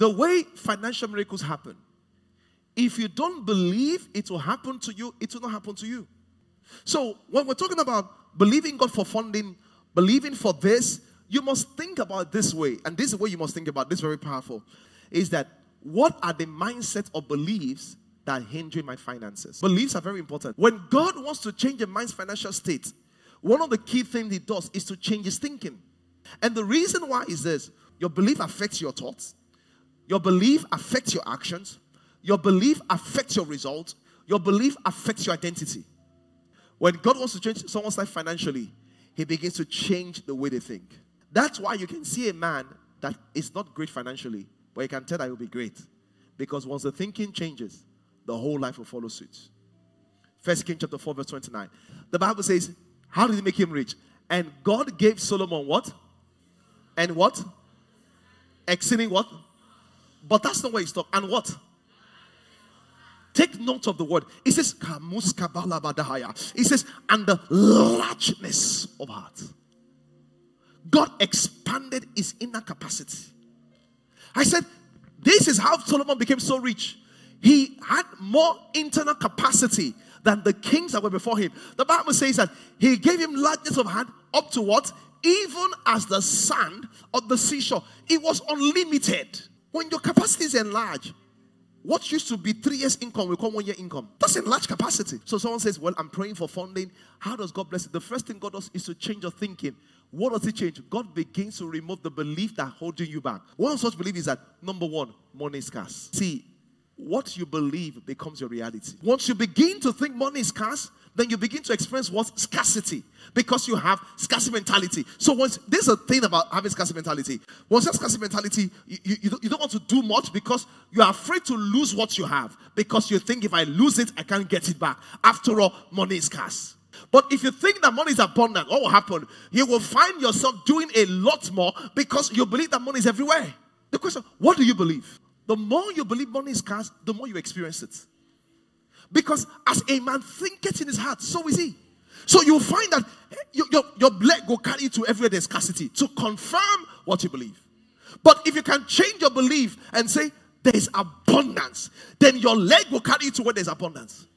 the way financial miracles happen, if you don't believe it will happen to you, it will not happen to you. So, when we're talking about believing God for funding, believing for this, you must think about this way. And this is what you must think about this very powerful is that what are the mindset or beliefs that hinder my finances? Beliefs are very important. When God wants to change a man's financial state, one of the key things he does is to change his thinking. And the reason why is this your belief affects your thoughts, your belief affects your actions. Your belief affects your results. Your belief affects your identity. When God wants to change someone's life financially, He begins to change the way they think. That's why you can see a man that is not great financially, but you can tell that he'll be great. Because once the thinking changes, the whole life will follow suit. First King chapter 4, verse 29. The Bible says, How did he make him rich? And God gave Solomon what? And what? Exceeding what? But that's not where he's talking. And what? Take note of the word. It says, It says, and the largeness of heart. God expanded his inner capacity. I said, This is how Solomon became so rich. He had more internal capacity than the kings that were before him. The Bible says that he gave him largeness of heart up to what? Even as the sand of the seashore. It was unlimited. When your capacity is enlarged, what used to be three years' income will come one year income. That's enlarged capacity. So someone says, Well, I'm praying for funding. How does God bless it? The first thing God does is to change your thinking. What does it change? God begins to remove the belief that holding you back. One such belief is that number one, money is scarce. See, what you believe becomes your reality. Once you begin to think money is scarce, then you begin to experience what scarcity because you have scarcity mentality. So once there's a thing about having scarcity mentality. Once you have scarcity mentality, you, you, you, don't, you don't want to do much because you are afraid to lose what you have because you think if I lose it, I can't get it back. After all, money is scarce. But if you think that money is abundant, what will happen? You will find yourself doing a lot more because you believe that money is everywhere. The question, what do you believe? The more you believe money is scarce, the more you experience it. Because as a man thinketh in his heart, so is he. So you'll find that eh, your, your, your leg will carry you to everywhere there's scarcity to confirm what you believe. But if you can change your belief and say there is abundance, then your leg will carry you to where there's abundance.